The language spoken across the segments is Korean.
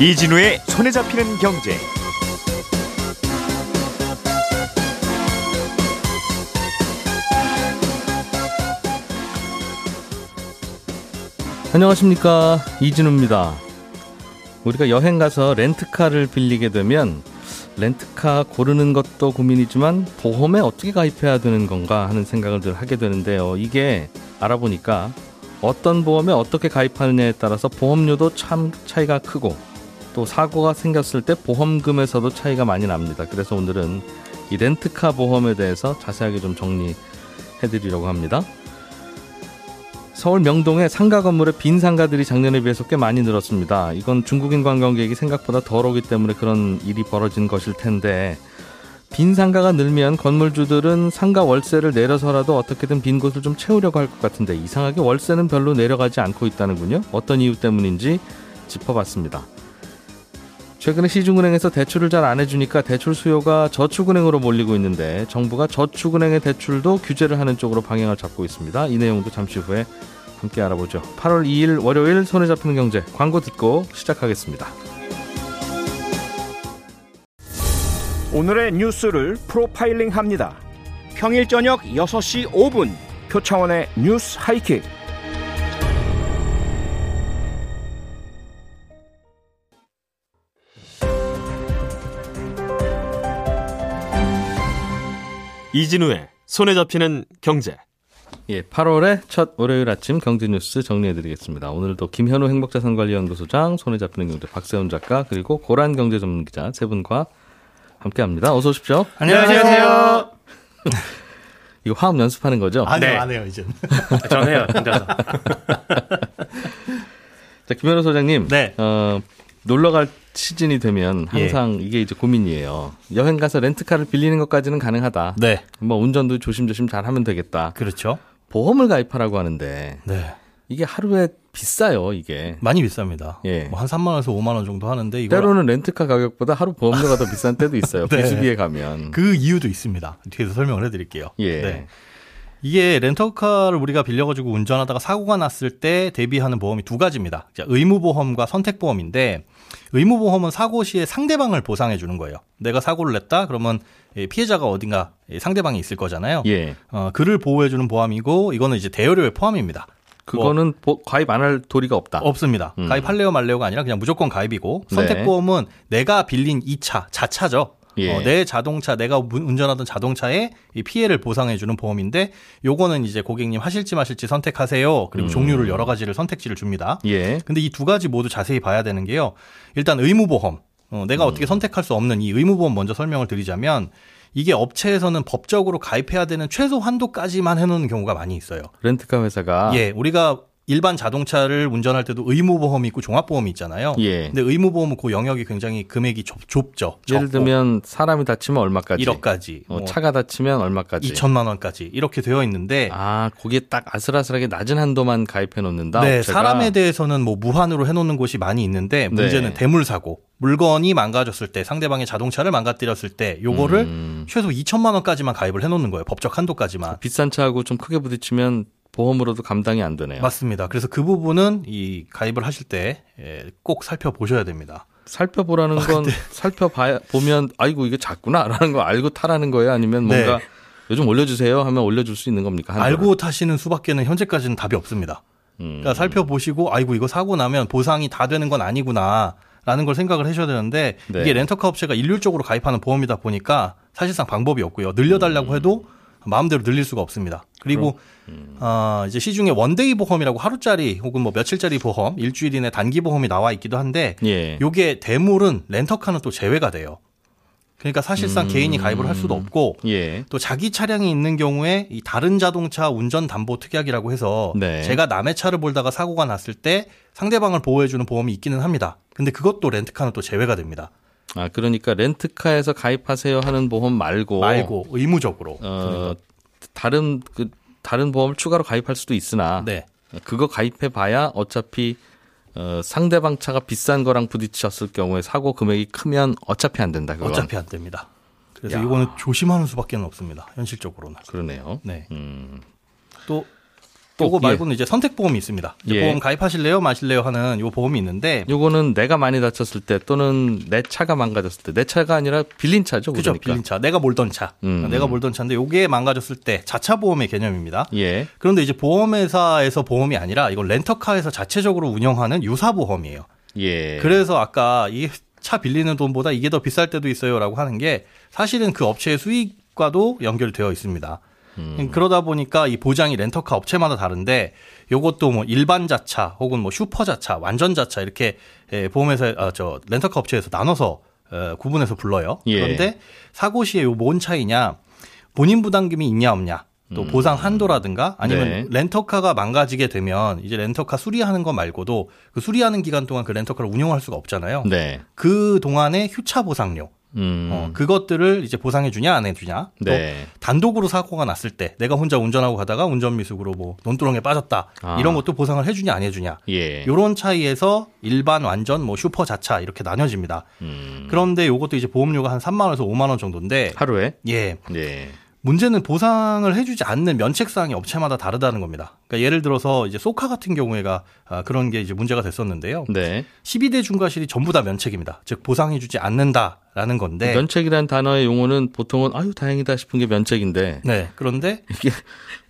이진우의 손에 잡히는 경제. 안녕하십니까 이진우입니다. 우리가 여행 가서 렌트카를 빌리게 되면 렌트카 고르는 것도 고민이지만 보험에 어떻게 가입해야 되는 건가 하는 생각을 늘 하게 되는데요. 이게 알아보니까 어떤 보험에 어떻게 가입하느냐에 따라서 보험료도 참 차이가 크고 또 사고가 생겼을 때 보험금에서도 차이가 많이 납니다. 그래서 오늘은 이 렌트카 보험에 대해서 자세하게 좀 정리해 드리려고 합니다. 서울 명동에 상가 건물에 빈 상가들이 작년에 비해서 꽤 많이 늘었습니다. 이건 중국인 관광객이 생각보다 덜 오기 때문에 그런 일이 벌어진 것일 텐데 빈 상가가 늘면 건물주들은 상가 월세를 내려서라도 어떻게든 빈 곳을 좀 채우려고 할 것 같은데 이상하게 월세는 별로 내려가지 않고 있다는군요. 어떤 이유 때문인지 짚어봤습니다. 최근에 시중은행에서 대출을 잘 안 해주니까 대출 수요가 저축은행으로 몰리고 있는데 정부가 저축은행의 대출도 규제를 하는 쪽으로 방향을 잡고 있습니다. 이 내용도 잠시 후에 함께 알아보죠. 8월 2일 월요일 손에 잡히는 경제 광고 듣고 시작하겠습니다. 오늘의 뉴스를 프로파일링 합니다. 평일 저녁 6시 5분 표창원의 뉴스 하이킥. 이진우의 손에 잡히는 경제. 예, 8월의 첫 월요일 아침 경제 뉴스 정리해드리겠습니다. 오늘도 김현우 행복자산관리연구소장, 손에 잡히는 경제 박세훈 작가, 그리고 고란 경제 전문 기자 세 분과 함께합니다. 어서 오십시오. 안녕하세요. 이거 화음 연습하는 거죠? 아니요, 네. 안 해요, 이제. 전 해요, 혼자서. 자, 김현우 소장님. 네. 어, 놀러 갈 시즌이 되면 항상 이게 이제 고민이에요. 여행 가서 렌트카를 빌리는 것까지는 가능하다. 네. 뭐 운전도 조심조심 잘 하면 되겠다. 그렇죠. 보험을 가입하라고 하는데 네. 이게 하루에 비싸요, 이게. 많이 비쌉니다. 예. 뭐 한 3만 원에서 5만 원 정도 하는데, 이거. 때로는 렌트카 가격보다 하루 보험료가 더 비싼 때도 있어요. 네. 비수기에 가면. 그 이유도 있습니다. 뒤에서 설명을 해 드릴게요. 예. 네. 이게 렌터카를 우리가 빌려가지고 운전하다가 사고가 났을 때 대비하는 보험이 두 가지입니다. 자, 의무보험과 선택보험인데 의무보험은 사고 시에 상대방을 보상해 주는 거예요. 내가 사고를 냈다 그러면 이 피해자가 어딘가 이 상대방이 있을 거잖아요. 예. 어, 그를 보호해 주는 보험이고 이거는 이제 대여료에 포함입니다. 그거는 보- 가입 안 할 도리가 없다. 없습니다. 음. 가입할래요 말래요가 아니라 그냥 무조건 가입이고 네. 선택보험은 내가 빌린 이차 자차죠. 예. 어, 내 자동차 내가 운- 운전하던 자동차에 이 피해를 보상해 주는 보험인데 요거는 이제 고객님 하실지 마실지 선택하세요. 그리고 음. 종류를 여러 가지를 선택지를 줍니다. 예. 근데 이 두 가지 모두 자세히 봐야 되는 게요. 일단 의무보험. 어, 내가 음. 어떻게 선택할 수 없는 이 의무보험 먼저 설명을 드리자면 이게 업체에서는 법적으로 가입해야 되는 최소 한도까지만 해놓는 경우가 많이 있어요. 렌트카 회사가 예, 우리가 일반 자동차를 운전할 때도 의무보험이 있고 종합보험이 있잖아요. 예. 근데 의무보험은 그 영역이 굉장히 금액이 좁, 좁죠. 예를 들면 사람이 다치면 얼마까지? 1억까지, 어, 뭐 차가 다치면 얼마까지? 2천만 원까지 이렇게 되어 있는데 아, 거기에 딱 아슬아슬하게 낮은 한도만 가입해 놓는다. 네, 업체가? 사람에 대해서는 뭐 무한으로 해 놓는 곳이 많이 있는데 문제는 네. 대물 사고, 물건이 망가졌을 때, 상대방의 자동차를 망가뜨렸을 때, 요거를 음. 최소 2천만 원까지만 가입을 해 놓는 거예요. 법적 한도까지만. 비싼 차하고 좀 크게 부딪히면 보험으로도 감당이 안 되네요. 맞습니다. 그래서 그 부분은 이 가입을 하실 때 꼭 살펴보셔야 됩니다. 살펴보라는 건 살펴봐 보면 아이고 이게 작구나라는 거 알고 타라는 거예요. 아니면 뭔가 네. 요즘 올려주세요 하면 올려줄 수 있는 겁니까? 알고 타시는 수밖에는 현재까지는 답이 없습니다. 음. 그러니까 살펴보시고 아이고 이거 사고 나면 보상이 다 되는 건 아니구나. 라는 걸 생각을 하셔야 되는데 네. 이게 렌터카 업체가 일률적으로 가입하는 보험이다 보니까 사실상 방법이 없고요. 늘려달라고 음. 해도 마음대로 늘릴 수가 없습니다. 그리고 어, 이제 시중에 one-day 보험이라고 하루짜리 혹은 뭐 며칠짜리 보험, 일주일 이내 단기 보험이 나와 있기도 한데 예. 요게 대물은 렌터카는 또 제외가 돼요. 그러니까 사실상 음. 개인이 가입을 할 수도 없고 예. 또 자기 차량이 있는 경우에 이 다른 자동차 운전 담보 특약이라고 해서 네. 제가 남의 차를 몰다가 사고가 났을 때 상대방을 보호해 주는 보험이 있기는 합니다. 근데 그것도 렌트카는 또 제외가 됩니다. 아 그러니까 렌트카에서 가입하세요 하는 보험 말고 말고 의무적으로. 어 다른 그 다른 보험을 추가로 가입할 수도 있으나 네. 그거 가입해 봐야 어차피 어, 상대방 차가 비싼 거랑 부딪혔을 경우에 사고 금액이 크면 어차피 안 된다. 그건. 어차피 안 됩니다. 그래서 야. 이거는 조심하는 수밖에 없습니다. 현실적으로는. 그러네요. 네. 음. 또 또, 요거 예. 말고는 이제 선택 보험이 있습니다. 이제 예. 보험 가입하실래요, 마실래요 하는 요 보험이 있는데 요거는 내가 많이 다쳤을 때 또는 내 차가 망가졌을 때 내 차가 아니라 빌린 차죠. 그죠 그러니까. 빌린 차, 내가 몰던 차, 음. 내가 몰던 차인데 요게 망가졌을 때 자차 보험의 개념입니다. 예. 그런데 이제 보험회사에서 보험이 아니라 이건 렌터카에서 자체적으로 운영하는 유사 보험이에요. 예. 그래서 아까 이 차 빌리는 돈보다 이게 더 비쌀 때도 있어요라고 하는 게 사실은 그 업체의 수익과도 연결되어 있습니다. 음. 그러다 보니까 이 보장이 렌터카 업체마다 다른데 요것도 뭐 일반 자차 혹은 뭐 슈퍼 자차, 완전 자차 이렇게 예, 보험회사 아, 저 렌터카 업체에서 나눠서 어, 구분해서 불러요. 예. 그런데 사고 시에 요 뭔 차이냐? 본인 부담금이 있냐 없냐? 또 보상 한도라든가 아니면 음. 네. 렌터카가 망가지게 되면 이제 렌터카 수리하는 것 말고도 그 수리하는 기간 동안 그 렌터카를 운영할 수가 없잖아요. 네. 그 동안의 휴차 보상료 음. 어, 그것들을 이제 보상해 주냐 안 해주냐 또 네. 단독으로 사고가 났을 때 내가 혼자 운전하고 가다가 운전 미숙으로 뭐 논두렁에 빠졌다 아. 이런 것도 보상을 해주냐 안 해주냐 예. 요런 차이에서 일반 완전 뭐 슈퍼 자차 이렇게 나뉘어집니다. 음. 그런데 요것도 이제 보험료가 한 3만 원에서 5만 원 정도인데 하루에? 예 네. 문제는 보상을 해주지 않는 면책사항이 업체마다 다르다는 겁니다. 그러니까 예를 들어서 이제 소카 같은 경우에가 아, 그런 게 이제 문제가 됐었는데요. 네. 12대 중과실이 전부 다 면책입니다. 즉 보상해주지 않는다라는 건데. 면책이라는 단어의 용어는 보통은 아유 다행이다 싶은 게 면책인데 네. 그런데 이게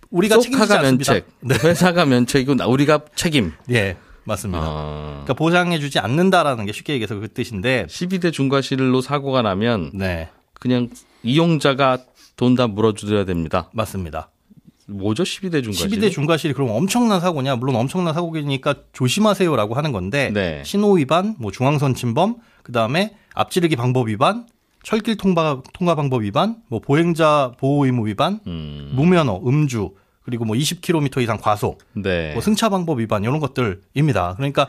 우리가 소카가. 면책, 네. 회사가 면책이고 나- 우리가 책임. 예, 맞습니다. 아. 그러니까 보상해주지 않는다라는 게 쉽게 얘기해서 그 뜻인데. 12대 중과실로 사고가 나면 네, 그냥 이용자가 돈 다 물어줘야 됩니다. 맞습니다. 뭐죠 12대 중과실? 12대 중과실이 그럼 엄청난 사고냐? 물론 엄청난 사고이니까 조심하세요라고 하는 건데 네. 신호 위반, 뭐 중앙선 침범, 그 다음에 앞지르기 방법 위반, 철길 통과 통과 방법 위반, 뭐 보행자 보호 의무 위반, 음. 무면허, 음주, 그리고 뭐 20km 이상 과속, 네. 뭐 승차 방법 위반 이런 것들입니다. 그러니까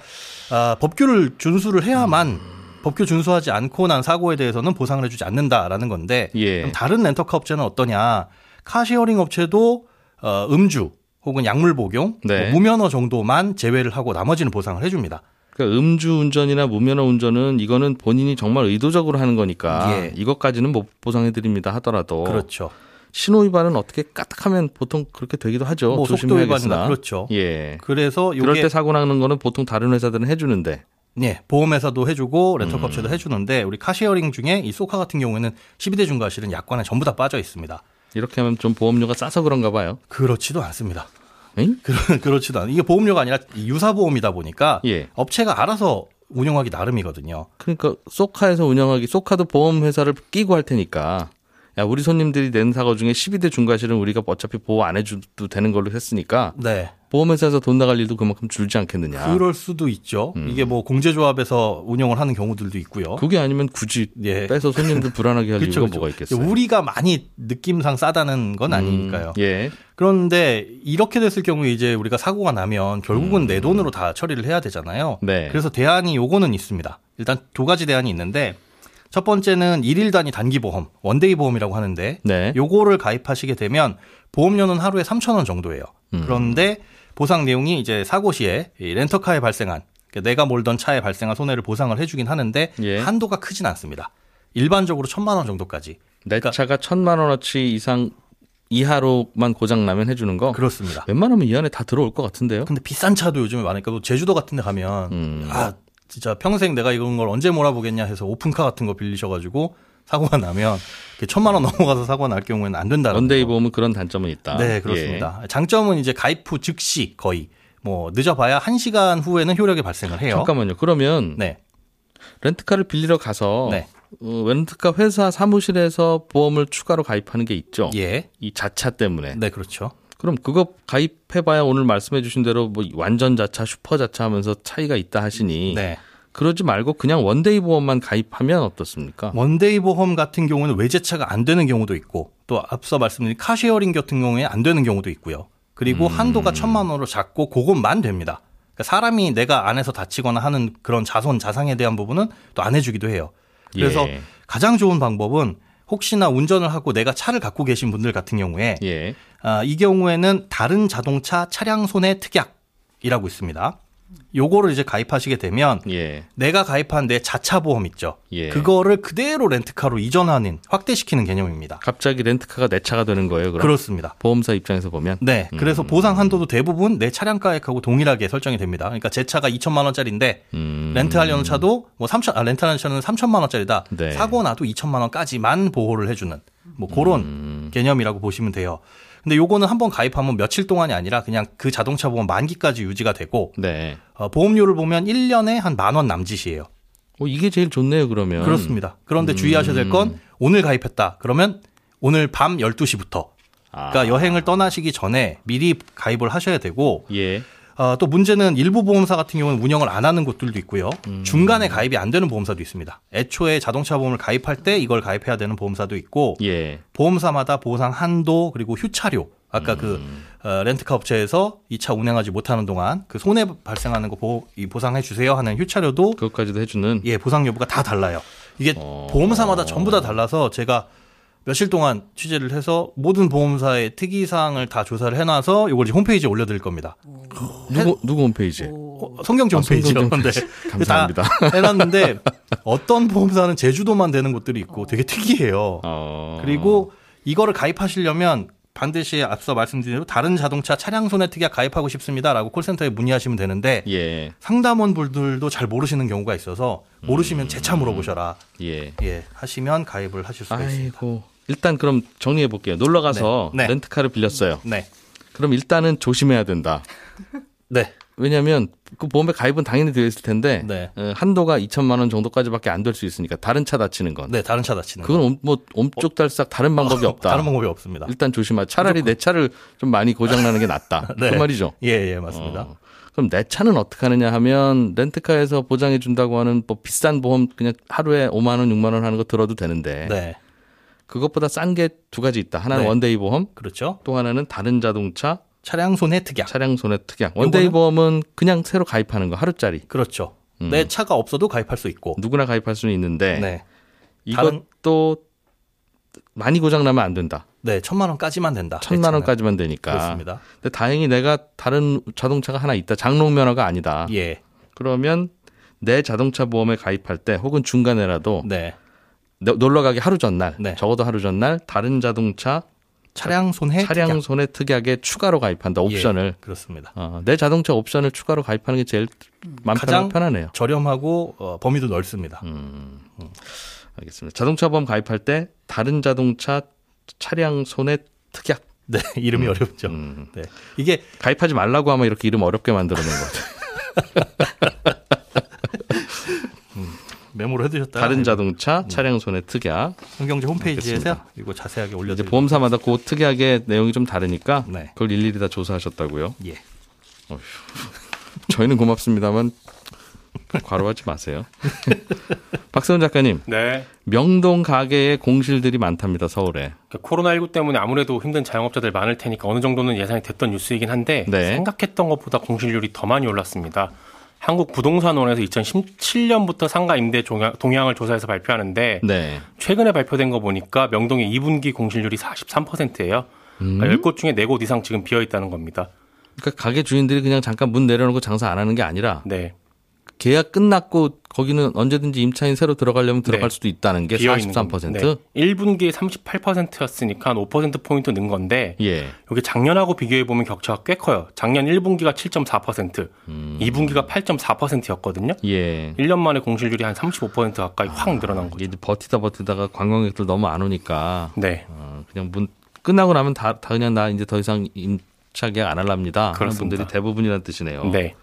아, 법규를 준수를 해야만 법규 준수하지 않고 난 사고에 대해서는 보상을 해주지 않는다라는 건데 예. 그럼 다른 렌터카 업체는 어떠냐? car sharing 업체도 어, 음주 혹은 약물 복용, 네. 뭐 무면허 정도만 제외를 하고 나머지는 보상을 해줍니다. 그러니까 음주 운전이나 무면허 운전은 이거는 본인이 정말 의도적으로 하는 거니까 예. 이것까지는 못 보상해 드립니다 하더라도 그렇죠. 신호 위반은 어떻게 까딱하면 보통 그렇게 되기도 하죠. 뭐 속도. 위반이나 그렇죠. 예. 그래서 그럴 요게 때 사고 나는 거는 보통 다른 회사들은 해주는데 예, 보험회사도 해주고 음. 렌터카 업체도 해주는데 우리 car sharing 중에 이 쏘카 같은 경우에는 12대 중과실은 약관에 전부 다 빠져 있습니다. 이렇게 하면 좀 보험료가 싸서 그런가 봐요. 그렇지도 않습니다. 응? 그러, 그렇지도 않아요. 이게 보험료가 아니라 유사 보험이다 보니까 예. 업체가 알아서 운영하기 나름이거든요. 그러니까 소카에서 운영하기 소카도 보험 회사를 끼고 할 테니까 야 우리 손님들이 낸 사고 중에 12대 중과실은 우리가 어차피 보호 안 해줘도 되는 걸로 했으니까 네. 보험회사에서 돈 나갈 일도 그만큼 줄지 않겠느냐. 그럴 수도 있죠. 음. 이게 뭐 공제조합에서 운영을 하는 경우들도 있고요. 그게 아니면 굳이 예. 빼서 손님들 불안하게 할 그쵸, 이유가 그쵸. 뭐가 있겠어요. 우리가 많이 느낌상 싸다는 건 아니니까요. 음, 예. 그런데 이렇게 됐을 경우에 이제 우리가 사고가 나면 결국은 내 돈으로 다 처리를 해야 되잖아요. 음. 네. 그래서 대안이 요거는 있습니다. 일단 두 가지 대안이 있는데 첫 번째는 일일 단위 단기 보험, one-day 보험이라고 하는데 네. 요거를 가입하시게 되면 보험료는 하루에 3,000원 정도예요. 음. 그런데 보상 내용이 이제 사고 시에 이 렌터카에 발생한 그러니까 내가 몰던 차에 발생한 손해를 보상을 해주긴 하는데 예. 한도가 크진 않습니다. 일반적으로 천만 원 정도까지. 내 그러니까- 차가 천만 원어치 이상 이하로만 고장 나면 해주는 거. 그렇습니다. 웬만하면 이 안에 다 들어올 것 같은데요. 근데 비싼 차도 요즘에 많으니까 또 제주도 같은 데 가면 음. 아 진짜 평생 내가 이런 걸 언제 몰아보겠냐 해서 오픈카 같은 거 빌리셔가지고 사고가 나면 천만 원 넘어가서 사고가 날 경우에는 안 된다는 one-day 거. 보험은 그런 단점은 있다. 네 그렇습니다. 장점은 이제 가입 후 즉시 거의 뭐 늦어봐야 1 시간 후에는 효력이 발생을 예. 해요. 잠깐만요. 그러면 네, 렌트카를 빌리러 가서 네, 어, 렌트카 회사 사무실에서 보험을 추가로 가입하는 게 있죠. 예, 이 자차 때문에. 네 그렇죠. 그럼 그거 가입해봐야 오늘 말씀해주신 대로 뭐 완전 자차, 슈퍼 자차 하면서 차이가 있다 하시니 네. 그러지 말고 그냥 one day 보험만 가입하면 어떻습니까? one day 보험 같은 경우는 외제차가 안 되는 경우도 있고 또 앞서 말씀드린 car sharing 같은 경우에 안 되는 경우도 있고요. 그리고 음. 한도가 천만 원으로 작고 그것만 됩니다. 그러니까 사람이 내가 안에서 다치거나 하는 그런 자손 자상에 대한 부분은 또 안 해주기도 해요. 그래서 예. 가장 좋은 방법은 혹시나 운전을 하고 내가 차를 갖고 계신 분들 같은 경우에 예. 아, 이 경우에는 다른 자동차 차량 손해 특약이라고 있습니다. 요거를 이제 가입하시게 되면 예. 내가 가입한 내 자차 보험 있죠. 예. 그거를 그대로 렌트카로 이전하는 확대시키는 개념입니다. 갑자기 렌트카가 내 차가 되는 거예요, 그럼? 그렇습니다. 보험사 입장에서 보면. 네. 그래서 음. 보상 한도도 대부분 내 차량 가액하고 동일하게 설정이 됩니다. 그러니까 제 차가 2천만 원짜리인데 음. 렌트하려는 차도 뭐 3천 아 렌트하는 차는 3천만 원짜리다. 네. 사고 나도 2천만 원까지만 보호를 해주는 뭐 그런 음. 개념이라고 보시면 돼요. 근데 요거는 한번 가입하면 며칠 동안이 아니라 그냥 그 자동차 보험 만기까지 유지가 되고 네. 어, 보험료를 보면 1년에 한 만 원 남짓이에요. 어, 이게 제일 좋네요, 그러면. 그렇습니다. 그런데 음. 주의하셔야 될 건 오늘 가입했다. 그러면 오늘 밤 12시부터 아. 그러니까 여행을 떠나시기 전에 미리 가입을 하셔야 되고 예. 어, 또 문제는 일부 보험사 같은 경우는 운영을 안 하는 곳들도 있고요. 음. 중간에 가입이 안 되는 보험사도 있습니다. 애초에 자동차 보험을 가입할 때 이걸 가입해야 되는 보험사도 있고 예. 보험사마다 보상 한도 그리고 휴차료 아까 그 음. 어, 렌트카 업체에서 이 차 운행하지 못하는 동안 그 손해 발생하는 거 보, 이 보상해 주세요 하는 휴차료도 그것까지도 해주는. 예 보상 여부가 다 달라요. 이게 어. 보험사마다 전부 다 달라서 제가 며칠 동안 취재를 해서 모든 보험사의 특이 사항을 다 조사를 해놔서 이걸 이제 홈페이지에 올려드릴 겁니다. 누구, 누구 홈페이지에? 어, 성경지 아, 홈페이지요. 성경지 네. 홈페이지. 감사합니다. 다 해놨는데 어떤 보험사는 제주도만 되는 곳들이 있고 되게 특이해요. 어. 그리고 이거를 가입하시려면 반드시 앞서 말씀드린 대로 다른 자동차 차량 손해 특약 가입하고 싶습니다라고 콜센터에 문의하시면 되는데 예. 상담원 분들도 잘 모르시는 경우가 있어서 모르시면 제차 물어보셔라. 예. 예, 하시면 가입을 하실 수가 있습니다. 일단 그럼 정리해 볼게요. 놀러 가서 네. 네. 렌트카를 빌렸어요. 네. 그럼 일단은 조심해야 된다. 네. 왜냐하면 그 보험에 가입은 당연히 되어 있을 텐데 네. 어, 한도가 2천만 원 정도까지밖에 안 될 수 있으니까 다른 차 다치는 건 네, 다른 차 다치는 거. 그건 옴- 뭐 옴쪽달싹 다른 방법이 없다. 다른 방법이 없습니다. 일단 조심하. 차라리 내 차를 좀 많이 고장 나는 게 낫다. 네. 그 말이죠. 예, 예, 맞습니다. 어. 그럼 내 차는 어떻게 하느냐 하면 렌트카에서 보장해 준다고 하는 뭐 비싼 보험 그냥 하루에 5만 원, 6만 원 하는 거 들어도 되는데 네. 그것보다 싼 게 두 가지 있다. 하나는 네. one day 보험, 그렇죠. 또 하나는 다른 자동차 차량 손해 특약. 차량 손해 특약. one day 보험은 그냥 새로 가입하는 거 하루짜리. 그렇죠. 음. 내 차가 없어도 가입할 수 있고. 누구나 가입할 수는 있는데 네. 이것도 많이 고장 나면 안 된다. 네, 천만 원까지만 된다. 내 천만. 원까지만 되니까. 그렇습니다. 근데 다행히 내가 다른 자동차가 하나 있다. 장롱 면허가 아니다. 예. 그러면 내 자동차 보험에 가입할 때 혹은 중간에라도 네. 너- 놀러 가기 하루 전날, 네. 적어도 하루 전날 다른 자동차 차량 손해 차량 특약. 손해 특약에 추가로 가입한다. 옵션을. 예, 그렇습니다. 어, 내 자동차 옵션을 추가로 가입하는 게 제일 마음 가장 편하- 편하네요. 저렴하고 어, 범위도 넓습니다. 음. 알겠습니다. 자동차 보험 가입할 때 다른 자동차 차량 손해 특약 네, 이름이 어렵죠. 음. 네. 이게 가입하지 말라고 하면 이렇게 이름 어렵게 만들어 놓은 거죠. 메모를 해두셨다. 다른 자동차 차량 손해 특약. 성경제 홈페이지에서. 이거 자세하게 이제 올려드릴게요. 보험사마다 그 특약의 내용이 좀 다르니까 네. 그걸 일일이 다 조사하셨다고요. 예. 저희는 고맙습니다만 과로하지 마세요. 박세훈 작가님, 네. 명동 가게에 공실들이 많답니다. 서울에. 그러니까 코로나19 때문에 아무래도 힘든 자영업자들 많을 테니까 어느 정도는 예상이 됐던 뉴스이긴 한데 네. 생각했던 것보다 공실률이 더 많이 올랐습니다. 한국부동산원에서 2017년부터 상가 임대 동향을 조사해서 발표하는데 네. 최근에 발표된 거 보니까 명동의 2분기 공실률이 43%예요. 음? 그러니까 10곳 중에 4곳 이상 지금 비어 있다는 겁니다. 그러니까 가게 주인들이 그냥 잠깐 문 내려놓고 장사 안 하는 게 아니라 네. 계약 끝났고 거기는 언제든지 임차인 새로 들어가려면 들어갈 네. 수도 있다는 게 비어 있는 43%? 겁니다. 네. 1분기에 38%였으니까 한 5% 포인트 는 건데 예. 이게 작년하고 비교해 보면 격차가 꽤 커요. 작년 1분기가 7.4%, 음. 2분기가 8.4%였거든요. 예. 1년 만에 공실률이 한 35% 가까이 확 늘어난 거죠. 이제 버티다 버티다가 관광객들 너무 안 오니까 네. 어, 그냥 문 끝나고 나면 다, 다 그냥 나 이제 더 이상 임 차 계약 안 할랍니다. 그렇습니다. 분들이 대부분이라는 뜻이네요. 네.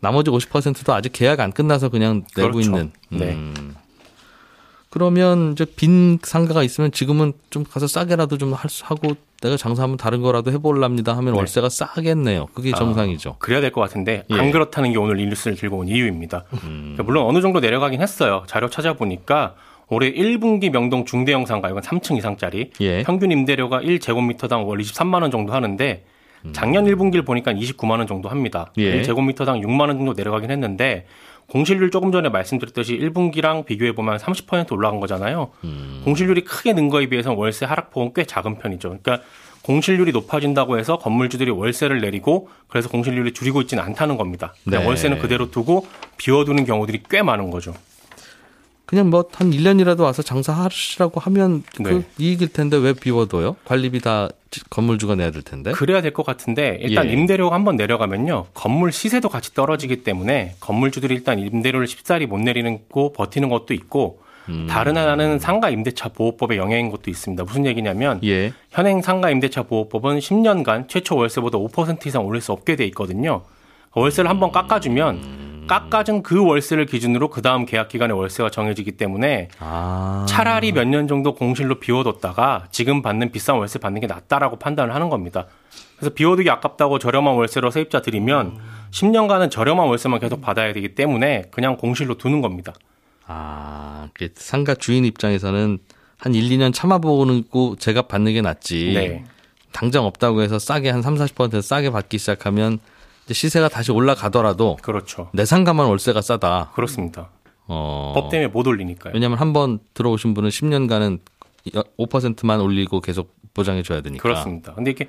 나머지 50%도 아직 계약 안 끝나서 그냥 내고 그렇죠. 있는. 네. 음. 그러면 이제 빈 상가가 있으면 지금은 좀 가서 싸게라도 좀할수 하고 내가 장사하면 다른 거라도 해볼랍니다 하면 네. 월세가 싸겠네요. 그게 아, 정상이죠. 그래야 될 것 같은데 예. 음. 안 그렇다는 게 오늘 이 뉴스를 들고 온 이유입니다. 그러니까 물론 어느 정도 내려가긴 했어요. 자료 찾아보니까 올해 1분기 명동 중대형 상가 이건 3층 이상짜리 예. 평균 임대료가 1제곱미터당 월 23만 원 정도 하는데 작년 1분기를 보니까 29만 원 정도 합니다. 예. 1제곱미터당 6만 원 정도 내려가긴 했는데 공실률 조금 전에 말씀드렸듯이 1분기랑 비교해 보면 30% 올라간 거잖아요. 공실률이 크게 는 거에 비해서 월세 하락폭은 꽤 작은 편이죠. 그러니까 공실률이 높아진다고 해서 건물주들이 월세를 내리고 그래서 공실률이 줄이고 있지는 않다는 겁니다. 그냥 네. 월세는 그대로 두고 비워두는 경우들이 꽤 많은 거죠. 그냥 뭐 한 1년이라도 와서 장사하시라고 하면 그 네. 이익일 텐데 왜 비워둬요? 관리비 다 건물주가 내야 될 텐데. 그래야 될 것 같은데 일단 예. 임대료가 한번 내려가면요 건물 시세도 같이 떨어지기 때문에 건물주들이 일단 임대료를 쉽사리 못 내리는 거 버티는 것도 있고 음. 다른 하나는 상가 임대차 보호법의 영향인 것도 있습니다. 무슨 얘기냐면 예. 현행 상가 임대차 보호법은 10년간 최초 월세보다 5% 이상 올릴 수 없게 돼 있거든요. 월세를 한번 깎아주면 깎아준 그 월세를 기준으로 그 다음 계약 기간의 월세가 정해지기 때문에 아. 차라리 몇 년 정도 공실로 비워뒀다가 지금 받는 비싼 월세 받는 게 낫다라고 판단을 하는 겁니다. 그래서 비워두기 아깝다고 저렴한 월세로 세입자 들이면 10년간은 저렴한 월세만 계속 받아야 되기 때문에 그냥 공실로 두는 겁니다. 아, 그 상가 주인 입장에서는 한 1, 2년 참아보고 제가 받는 게 낫지. 네. 당장 없다고 해서 싸게 한 3, 40% 싸게 받기 시작하면 시세가 다시 올라가더라도 그렇죠. 내 상가만 월세가 싸다. 그렇습니다. 어. 법 때문에 못 올리니까요. 왜냐하면 한 번 들어오신 분은 10년간은 5%만 올리고 계속 보장해 줘야 되니까. 그렇습니다. 근데 이게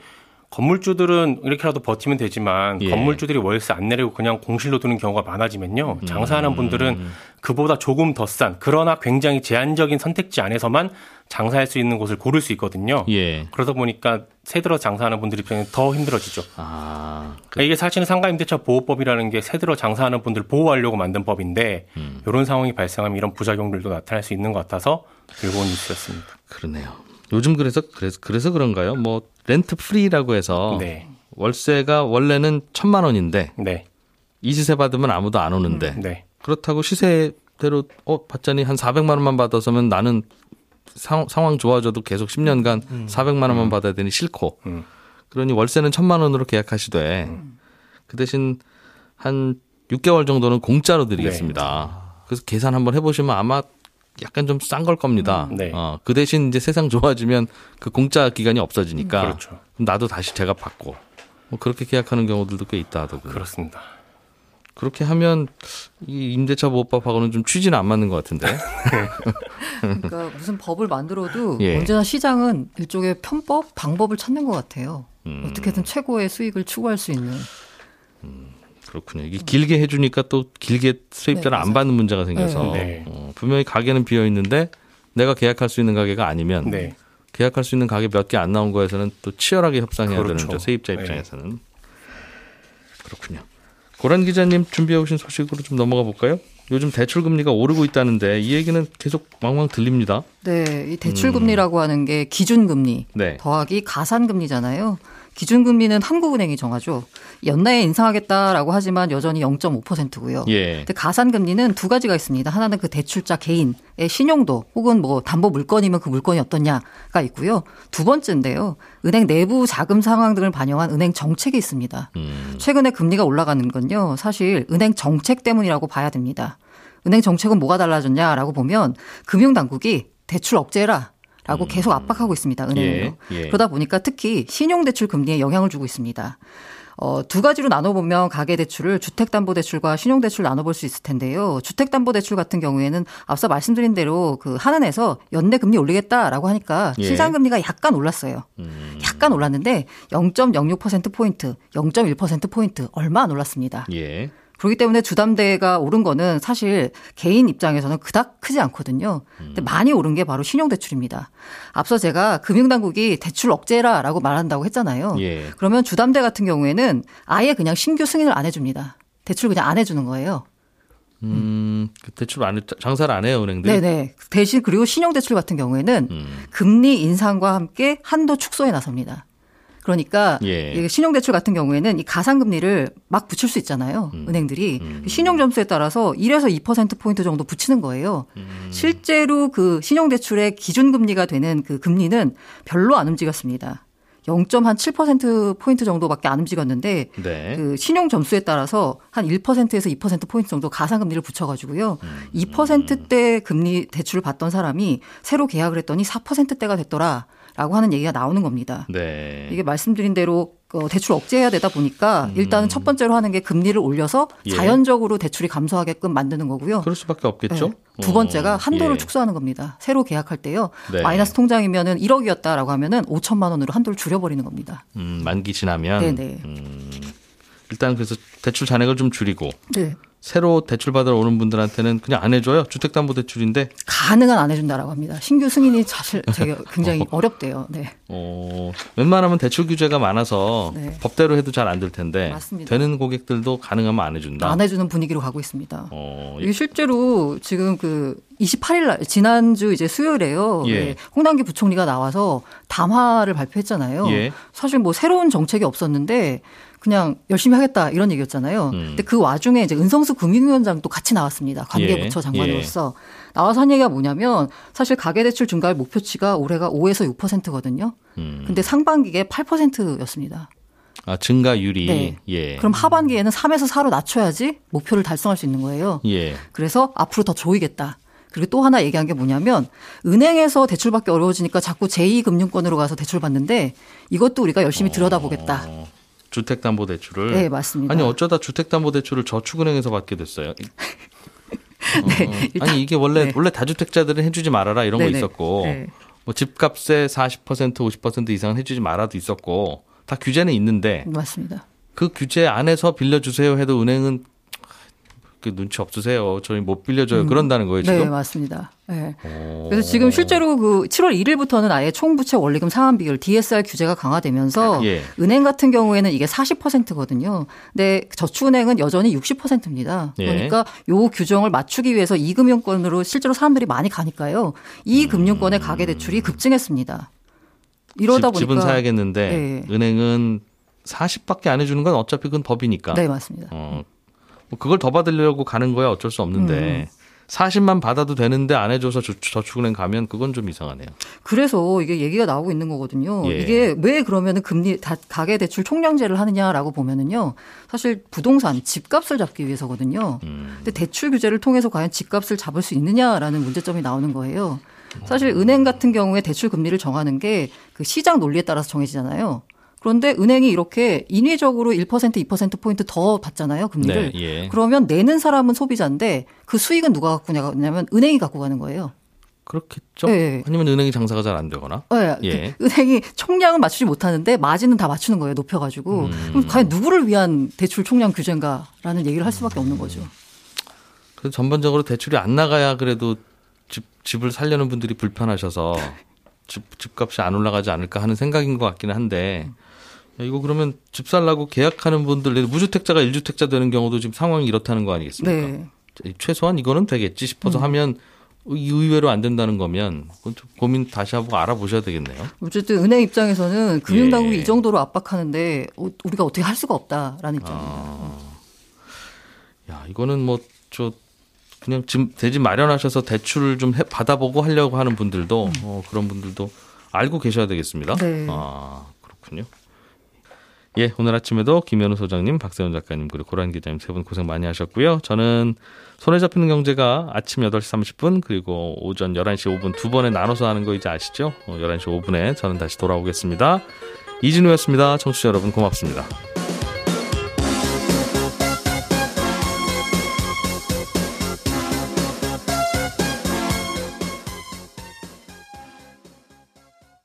건물주들은 이렇게라도 버티면 되지만 예. 건물주들이 월세 안 내리고 그냥 공실로 두는 경우가 많아지면요. 장사하는 분들은 그보다 조금 더 싼 그러나 굉장히 제한적인 선택지 안에서만 장사할 수 있는 곳을 고를 수 있거든요. 예. 그러다 보니까 새 들어 장사하는 분들 입장에 더 힘들어지죠. 아, 그, 그러니까 이게 사실은 상가임대차 보호법이라는 게새 들어 장사하는 분들 보호하려고 만든 법인데 음. 이런 상황이 발생하면 이런 부작용들도 나타날 수 있는 것 같아서 즐거운 뉴스였습니다. 그러네요. 요즘 그래서 그래서 그래서 그런가요? 뭐 렌트 프리라고 해서 네, 월세가 원래는 천만 원인데 네, 이시세 받으면 아무도 안 오는데 네. 그렇다고 시세대로 어 받자니 한 400만 원만 받아서면 나는 상, 상황 좋아져도 계속 10년간 400만 원만 받아야 되니 싫고 음. 그러니 월세는 천만 원으로 계약하시되 그 대신 한 6개월 정도는 공짜로 드리겠습니다. 그래서 계산 한번 해보시면 아마 약간 좀 싼 걸 겁니다. 음, 네. 어, 그 대신 이제 세상 좋아지면 그 공짜 기간이 없어지니까 그렇죠. 그럼 나도 다시 제가 받고 뭐 그렇게 계약하는 경우들도 꽤 있다 하더군요. 그렇습니다. 그렇게 하면 이 임대차 보호법하고는 좀 취지는 안 맞는 것 같은데. 그러니까 무슨 법을 만들어도 예. 언제나 시장은 일종의 편법, 방법을 찾는 것 같아요. 음. 어떻게든 최고의 수익을 추구할 수 있는. 그렇군요. 이게 길게 해주니까 또 길게 수입자를 네, 안. 받는 문제가 생겨서 네. 어, 분명히 가게는 비어 있는데 내가 계약할 수 있는 가게가 아니면 네. 계약할 수 있는 가게 몇 개 안 나온 거에서는 또 치열하게 협상해야 그렇죠. 되는 거죠. 세입자 네. 입장에서는 그렇군요. 고란 기자님 준비해 오신 소식으로 좀 넘어가 볼까요? 요즘 대출 금리가 오르고 있다는데 이 얘기는 계속 왕왕 들립니다. 네, 이 대출 금리라고 하는 게 기준 금리 네. 더하기 가산 금리잖아요. 기준금리는 한국은행이 정하죠. 연내에 인상하겠다라고 하지만 여전히 0.5%고요. 예. 근데 가산금리는 두 가지가 있습니다. 하나는 그 대출자 개인의 신용도 혹은 뭐 담보 물건이면 그 물건이 어떻냐가 있고요. 두 번째인데요. 은행 내부 자금 상황 등을 반영한 은행 정책이 있습니다. 음. 최근에 금리가 올라가는 건요. 사실 은행 정책 때문이라고 봐야 됩니다. 은행 정책은 뭐가 달라졌냐라고 보면 금융당국이 대출 억제해라. 라고 계속 압박하고 있습니다. 은행을요. 예, 예. 그러다 보니까 특히 신용대출 금리에 영향을 주고 있습니다. 어, 두 가지로 나눠보면 가계대출을 주택담보대출과 신용대출 나눠볼 수 있을 텐데요. 주택담보대출 같은 경우에는 앞서 말씀드린 대로 그 한은에서 연내 금리 올리겠다라고 하니까 예. 시장금리가 약간 올랐어요. 음. 약간 올랐는데 0.06%포인트, 0.1%포인트 얼마 안 올랐습니다. 예. 그렇기 때문에 주담대가 오른 거는 사실 개인 입장에서는 그닥 크지 않거든요. 근데 많이 오른 게 바로 신용대출입니다. 앞서 제가 금융당국이 대출 억제라라고 말한다고 했잖아요. 예. 그러면 주담대 같은 경우에는 아예 그냥 신규 승인을 안 해줍니다. 대출 그냥 안 해주는 거예요. 음, 그 대출 안 해, 장사를 안 해요, 은행들. 네네. 대신 그리고 신용대출 같은 경우에는 음. 금리 인상과 함께 한도 축소에 나섭니다. 그러니까 예. 신용대출 같은 경우에는 이 가상금리를 막 붙일 수 있잖아요. 음. 은행들이 신용점수에 따라서 1에서 2%포인트 정도 붙이는 거예요. 음. 실제로 그 신용대출의 기준금리가 되는 그 금리는 별로 안 움직였습니다. 0.7%포인트 정도밖에 안 움직였는데 네. 그 신용 점수에 따라서 한 1%에서 2% 포인트 정도 가상금리를 붙여가지고요. 음. 2%대 금리 대출을 받던 사람이 새로 계약을 했더니 4%대가 됐더라 라고 하는 얘기가 나오는 겁니다. 네. 이게 말씀드린 대로 어, 대출 억제해야 되다 보니까 일단은 첫 번째로 하는 게 금리를 올려서 음. 예. 자연적으로 대출이 감소하게끔 만드는 거고요. 그럴 수밖에 없겠죠. 네. 두 번째가 어, 한도를 예. 축소하는 겁니다. 새로 계약할 때요. 네. 마이너스 통장이면은 1억이었다라고 하면은 5천만 원으로 한도를 줄여버리는 겁니다. 음, 만기 지나면 네네. 음, 일단 그래서 대출 잔액을 좀 줄이고 네. 새로 대출 받으러 오는 분들한테는 그냥 안 해줘요. 주택담보대출인데 가능한 안 해준다라고 합니다. 신규 승인이 사실 되게 굉장히 어 렵대요. 네. 어, 웬만하면 대출 규제가 많아서 네. 법대로 해도 잘 안 될 텐데 맞습니다. 되는 고객들도 가능하면 안 해준다. 안 해주는 분위기로 가고 있습니다. 어, 이게 실제로 지금 그 28일 날 지난주 이제 수요일에요. 예. 네, 홍남기 부총리가 나와서 담화를 발표했잖아요. 예. 사실 뭐 새로운 정책이 없었는데 그냥 열심히 하겠다 이런 얘기였잖아요. 음. 근데 그 와중에 이제 은성수 금융위원장도 같이 나왔습니다. 관계부처 예. 장관으로서 나와서 한 얘기가 뭐냐면 사실 가계대출 증가할 목표치가 올해가 5에서 6%거든요. 음. 근데 상반기에 8%였습니다. 아, 증가율이 네. 예. 그럼 하반기에는 3에서 4로 낮춰야지 목표를 달성할 수 있는 거예요. 예. 그래서 앞으로 더 조이겠다. 그리고 또 하나 얘기한 게 뭐냐면 은행에서 대출받기 어려워지니까 자꾸 제2금융권으로 가서 대출 받는데 이것도 우리가 열심히 들여다보겠다. 어, 주택담보대출을 네, 맞습니다. 아니 어쩌다 주택담보대출을 저축은행에서 받게 됐어요. 네, 어, 일단- 아니 이게 원래 네. 원래 다주택자들은 해주지 말아라 이런 거 네네. 있었고 네. 뭐 집값의 40% 50% 이상은 해주지 말아도 있었고 다 규제는 있는데 맞습니다. 그 규제 안에서 빌려주세요 해도 은행은 그 눈치 없으세요. 저희 못 빌려줘요. 그런다는 거예요 네, 지금. 맞습니다. 네. 오. 그래서 지금 실제로 그 7월 1일부터는 아예 총부채 원리금 상환 비율 DSR 규제가 강화되면서 예. 은행 같은 경우에는 이게 40%거든요. 근데 저축은행은 여전히 60%입니다. 예. 그러니까 요 규정을 맞추기 위해서 이 금융권으로 실제로 사람들이 많이 가니까요. 이 금융권의 가계 대출이 급증했습니다. 이러다 집, 보니까 집은 사야겠는데 네. 은행은 40밖에 안 해주는 건 어차피 그건 법이니까. 네, 맞습니다. 어, 뭐 그걸 더 받으려고 가는 거야 어쩔 수 없는데 음. 40만 받아도 되는데 안 해줘서 저- 저축은행 가면 그건 좀 이상하네요. 그래서 이게 얘기가 나오고 있는 거거든요. 예. 이게 왜 그러면은 금리 다 가계 대출 총량제를 하느냐라고 보면은요. 사실 부동산 집값을 잡기 위해서거든요. 음. 근데 대출 규제를 통해서 과연 집값을 잡을 수 있느냐라는 문제점이 나오는 거예요. 사실 은행 같은 경우에 대출 금리를 정하는 게 그 시장 논리에 따라서 정해지잖아요. 그런데 은행이 이렇게 인위적으로 1% 2%포인트 더 받잖아요, 금리를. 네, 예. 그러면 내는 사람은 소비자인데 그 수익은 누가 갖고 가냐면 은행이 갖고 가는 거예요. 그렇겠죠. 네. 아니면 은행이 장사가 잘 안 되거나. 네, 예. 그 은행이 총량은 맞추지 못하는데 마진은 다 맞추는 거예요, 높여가지고. 음. 그럼 과연 누구를 위한 대출 총량 규제인가라는 얘기를 할 수밖에 없는 거죠. 그래서 전반적으로 대출이 안 나가야 그래도 집 집을 살려는 분들이 불편하셔서 집 집값이 안 올라가지 않을까 하는 생각인 것 같기는 한데. 야, 이거 그러면 집 살라고 계약하는 분들 무주택자가 1주택자 되는 경우도 지금 상황이 이렇다는 거 아니겠습니까? 네. 최소한 이거는 되겠지 싶어서 하면 이 의외로 안 된다는 거면 그건 좀 고민 다시 한번 알아보셔야 되겠네요. 어쨌든 은행 입장에서는 금융당국이 예. 이 정도로 압박하는데 어, 우리가 어떻게 할 수가 없다라는 입장입니다. 아. 야 이거는 뭐 저 그냥 지금 대집 마련하셔서 대출을 좀 해- 받아보고 하려고 하는 분들도 어, 그런 분들도 알고 계셔야 되겠습니다. 네. 아 그렇군요. 예, 오늘 아침에도 김현우 소장님, 박세훈 작가님, 그리고 고란 기자님 세 분 고생 많이 하셨고요. 저는 손에 잡히는 경제가 아침 8시 30분, 그리고 오전 11시 5분 두 번에 나눠서 하는 거 이제 아시죠? 어, 11시 5분에 저는 다시 돌아오겠습니다. 이진우였습니다. 청취자 여러분 고맙습니다.